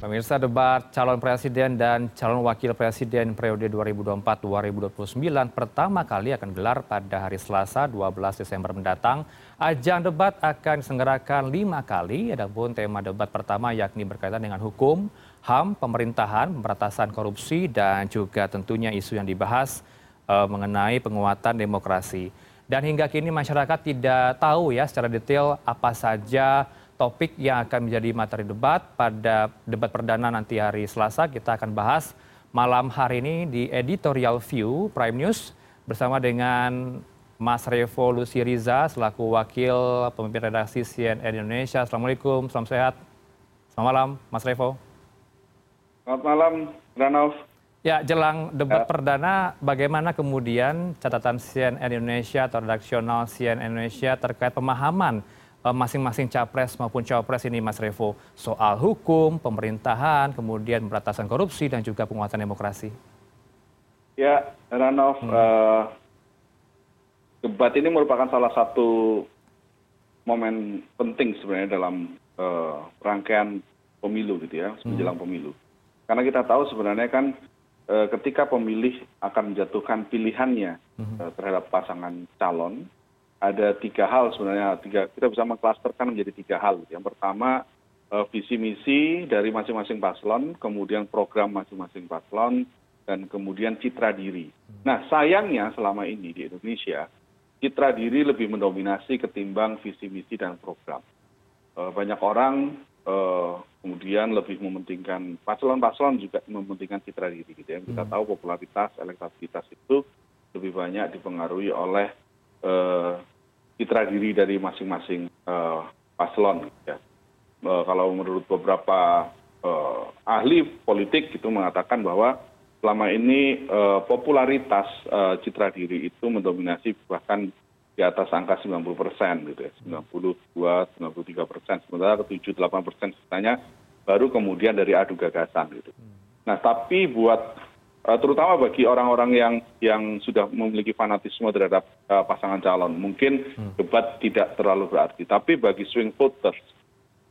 pemirsa debat calon presiden dan calon wakil presiden periode dua ribu dua puluh empat dua ribu dua puluh sembilan pertama kali akan gelar pada hari selasa dua belas desember mendatang. Ajang debat akan disenggarakan lima kali. Ada pun tema debat pertama yakni berkaitan dengan hukum ham pemerintahan pemberantasan korupsi dan juga tentunya isu yang dibahas mengenai penguatan demokrasi. Dan hingga kini masyarakat tidak tahu ya secara detail apa saja topik yang akan menjadi materi debat pada debat perdana nanti hari selasa. Kita akan bahas malam hari ini di editorial view prime news bersama dengan mas revo lusiriza selaku wakil pemimpin redaksi cnn indonesia. Assalamualaikum salam sehat. Selamat malam mas revo. Selamat malam Ranov. Ya, jelang debat perdana, bagaimana kemudian catatan CNN Indonesia atau redaksional CNN Indonesia terkait pemahaman masing masing capres maupun cawapres ini mas revo. Soal hukum pemerintahan kemudian pemberantasan korupsi dan juga penguatan demokrasi. Ya heranov debat ini merupakan salah satu momen penting sebenarnya dalam rangkaian pemilu gitu ya menjelang pemilu. Karena kita tahu sebenarnya kan ketika pemilih akan menjatuhkan pilihannya terhadap pasangan calon ada tiga hal sebenarnya. Kita bisa mengklasterkan menjadi tiga hal. Yang pertama visi misi dari masing masing paslon kemudian program masing masing paslon dan kemudian citra diri. Nah sayangnya selama ini di indonesia citra diri lebih mendominasi ketimbang visi misi dan program. Banyak orang kemudian lebih mementingkan paslon paslon juga mementingkan citra diri gitu ya. Kita tahu popularitas elektabilitas itu lebih banyak dipengaruhi oleh citra diri dari masing masing paslon kalau menurut beberapa ahli politik itu mengatakan bahwa selama ini popularitas citra diri itu mendominasi bahkan di atas angka 90 persen gitu ya. 92 93 persen sementara ke 7 8 persen sisanya baru kemudian dari adu gagasan gitu. Nah tapi buat terutama bagi orang orang yang yang sudah memiliki fanatisme terhadap pasangan calon. Mungkin debat tidak terlalu berarti. Tapi bagi swing voters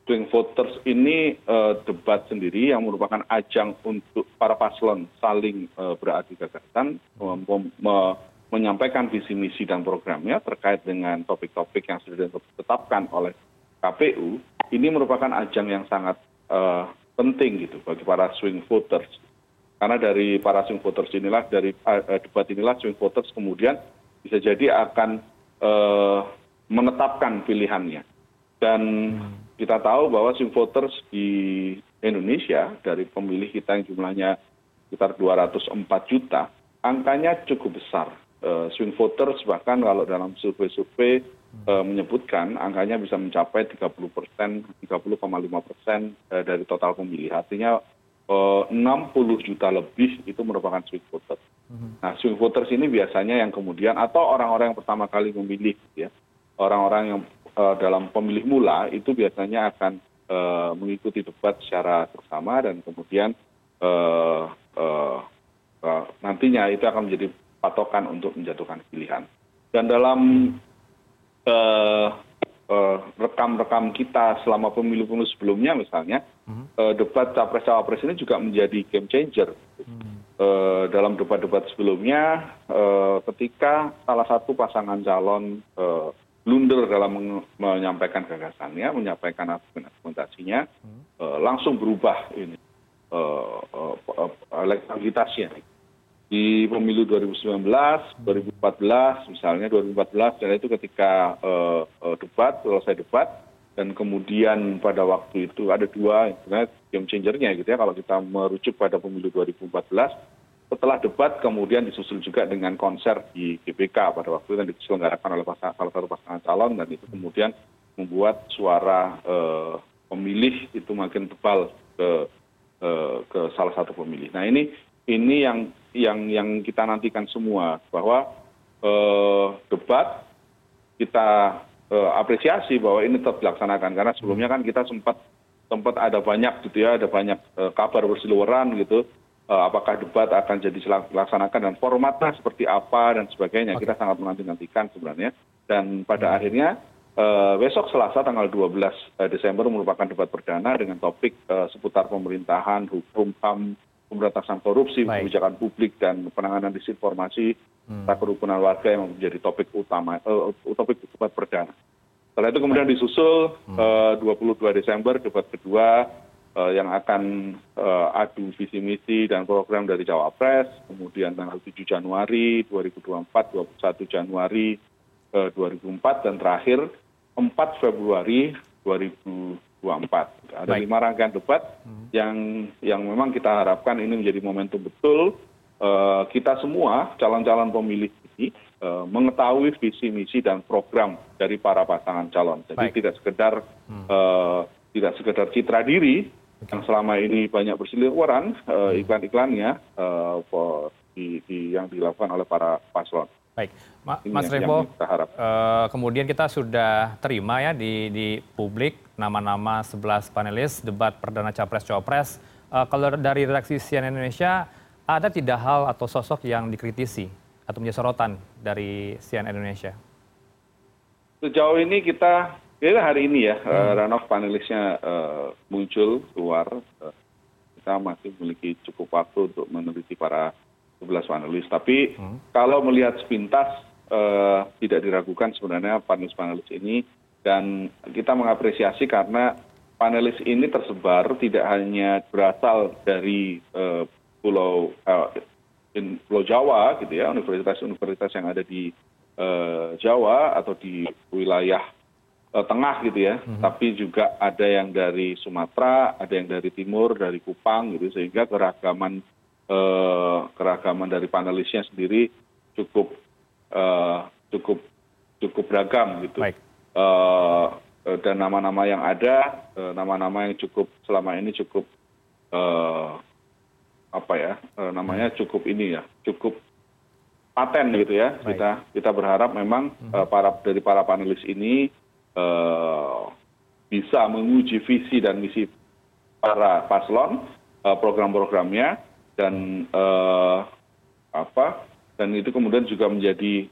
swing voters ini debat sendiri yang merupakan ajang untuk para paslon saling beradu gagasan menyampaikan visi misi dan programnya terkait dengan topik topik yang sudah ditetapkan oleh kpu ini merupakan ajang yang sangat penting gitu bagi para swing voters karena dari para swing voters inilah dari debat inilah swing voters kemudian bisa jadi akan menetapkan pilihannya. Dan kita tahu bahwa swing voters di indonesia dari pemilih kita yang jumlahnya sekitar dua ratus empat juta angkanya cukup besar. Swing voters bahkan kalau dalam survei survei menyebutkan angkanya bisa mencapai tiga puluh persen tiga puluh lima persen dari total pemilih. Artinya enam puluh juta lebih itu merupakan swing voters. Nah swing voters ini biasanya yang kemudian atau orang orang yang pertama kali memilih ya orang orang yang dalam pemilih mula itu biasanya akan mengikuti debat secara bersama dan kemudian nantinya itu akan menjadi patokan untuk menjatuhkan pilihan. Dan dalam rekam rekam kita selama pemilu pemilu sebelumnya misalnya debat capres cawapres ini juga menjadi game changer. Dalam debat debat sebelumnya ketika salah satu pasangan calon blunder dalam menyampaikan gagasannya menyampaikan argumentasinya langsung berubah ini elektabilitasnya. Di pemilu dua ribu sembilan belas dua ribu empat belas misalnya dua ribu empat belas dan itu ketika debat selesai debat dan kemudian pada waktu itu ada dua game changernya gitu ya kalau kita merujuk pada pemilu dua ribu empat belas. Setelah debat kemudian disusul juga dengan konser di gbk pada waktu itu yang diselenggarakan oleh salah satu pasangan calon dan itu kemudian membuat suara pemilih itu makin tebal ke salah satu pemilih. Nah ini ini yang yang yang kita nantikan semua bahwa debat kita apresiasi bahwa ini tetap dilaksanakan. Karena sebelumnya kan kita sempat sempat ada banyak gitu ya ada banyak kabar berseliweran gitu apakah debat akan jadi dilaksanakan dan formatnya seperti apa dan sebagainya. Kita sangat menanti nantikan sebenarnya. Dan pada akhirnya besok selasa tanggal dua belas desember merupakan debat perdana dengan topik seputar pemerintahan hukum ham pemberantasan korupsi kebijakan publik dan penanganan disinformasi serta kerukunan warga yang menjadi topik utama topik debat perdana. Setelah itu kemudian disusul dua puluh dua desember debat kedua yang akan adu visi misi dan program dari cawapres kemudian tanggal tujuh januari dua ribu dua puluh empat dua puluh satu januari dua ribu empat dan terakhir empat februari dua ribu dua puluh empat. Ada lima rangkaian debat yang yang memang kita harapkan ini menjadi momentum betul kita semua calon calon pemilih ini mengetahui visi misi dan program dari para pasangan calon. Jadi tidak sekedar tidak sekedar citra diri yang selama ini banyak berseliweran iklan iklannya yang dilakukan oleh para paslon. Baik. Mas revo kemudian kita sudah terima ya di publik nama nama sebelas panelis debat perdana capres cawapres kalau dari redaksi cnn indonesia ada tidak hal atau sosok yang dikritisi atau menjadi sorotan dari cnn indonesia? Sejauh ini kita kira hari ini ya ranoff panelisnya muncul keluar kita masih memiliki cukup waktu untuk meneliti para sebelas panelis. Tapi kalau melihat sepintas tidak diragukan sebenarnya panelis panelis ini. Dan kita mengapresiasi karena panelis ini tersebar tidak hanya berasal dari pulau pulau jawa gitu ya universitas universitas yang ada di jawa atau di wilayah tengah gitu ya. Tapi juga ada yang dari sumatera ada yang dari timur dari kupang gitu. Sehingga keragaman keragaman dari panelisnya sendiri cukup cukup cukup beragam gitu. Dan nama nama yang ada nama nama yang cukup selama ini cukup apa ya namanya cukup ini ya cukup paten gitu ya. Kita kita berharap memang para dari para panelis ini bisa menguji visi dan misi para paslon program programnya dan apa dan itu kemudian juga menjadi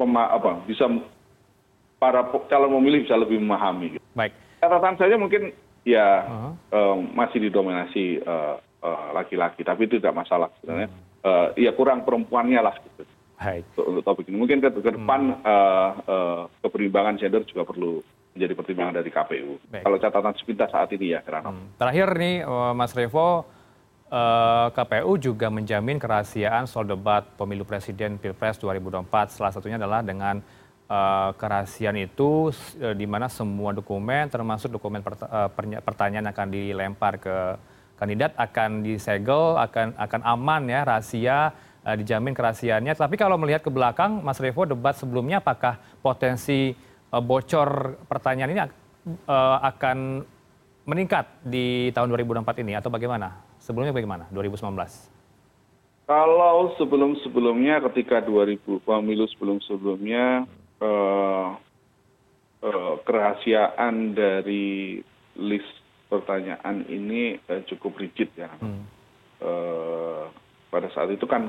apa bisa para calon pemilih bisa lebih memahami. Baik. Catatan saja mungkin ya masih didominasi laki-laki, tapi itu tidak masalah sebenarnya. Ya kurang perempuannya lah gitu. Untuk topik ini mungkin ke, depan keberimbangan gender juga perlu menjadi pertimbangan dari KPU. Kalau catatan sepintas saat ini ya, Rano. Terakhir nih Mas Revo, kpu juga menjamin kerahasiaan soal debat pemilu presiden pilpres 2024 salah satunya adalah dengan kerahasiaan itu di mana semua dokumen termasuk dokumen pertanyaan akan dilempar ke kandidat akan disegel akan akan aman ya rahasia dijamin kerahasiaannya. Tapi kalau melihat ke belakang Mas Revo debat sebelumnya apakah potensi bocor pertanyaan ini akan meningkat di tahun 2024 ini? Atau bagaimana? Sebelumnya bagaimana? 2019? Kalau sebelum-sebelumnya ketika 2000 pemilu sebelum-sebelumnya eh, eh, kerahasiaan dari list pertanyaan ini eh, cukup rigid ya. Hmm. Eh, pada saat itu kan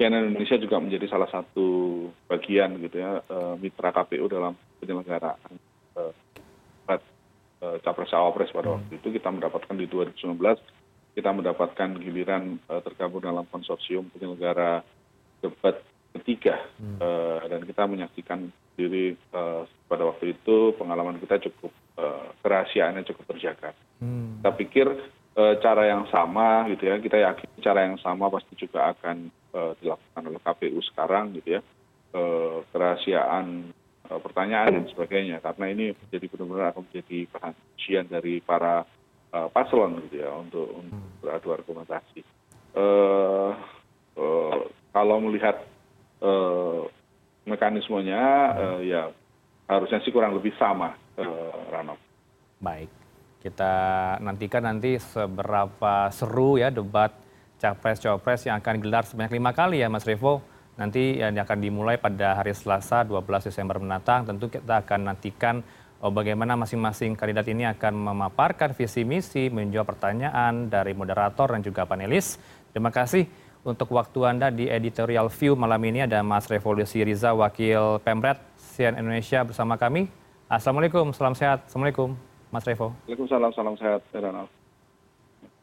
CNN Indonesia juga menjadi salah satu bagian gitu ya eh, mitra KPU dalam penyelenggaraan eh, capres cawapres pada waktu itu kita mendapatkan di 2019 kita mendapatkan giliran tergabung dalam konsorsium penyelenggara debat ketiga dan kita menyaksikan diri pada waktu itu pengalaman kita cukup kerahasiaannya cukup terjaga. Kita pikir cara yang sama gitu ya kita yakin cara yang sama pasti juga akan dilakukan oleh KPU sekarang gitu ya kerahasiaan pertanyaan dan sebagainya karena ini menjadi benar-benar akan menjadi perhatian dari para paslon gitu ya untuk beradu argumentasi. Kalau melihat mekanismenya ya harusnya sih kurang lebih sama Rano. Baik, kita nantikan nanti seberapa seru ya debat capres cawapres yang akan digelar sebanyak lima kali ya Mas Revo. Nanti yang akan dimulai pada hari Selasa 12 Desember mendatang. Tentu kita akan nantikan bagaimana masing-masing kandidat ini akan memaparkan visi misi, menjawab pertanyaan dari moderator dan juga panelis. Terima kasih untuk waktu Anda di editorial view malam ini ada Mas Revolusi Riza, Wakil Pemret CN Indonesia bersama kami. Assalamualaikum, salam sehat. Assalamualaikum, Mas Revo. Waalaikumsalam, salam sehat, Heranov.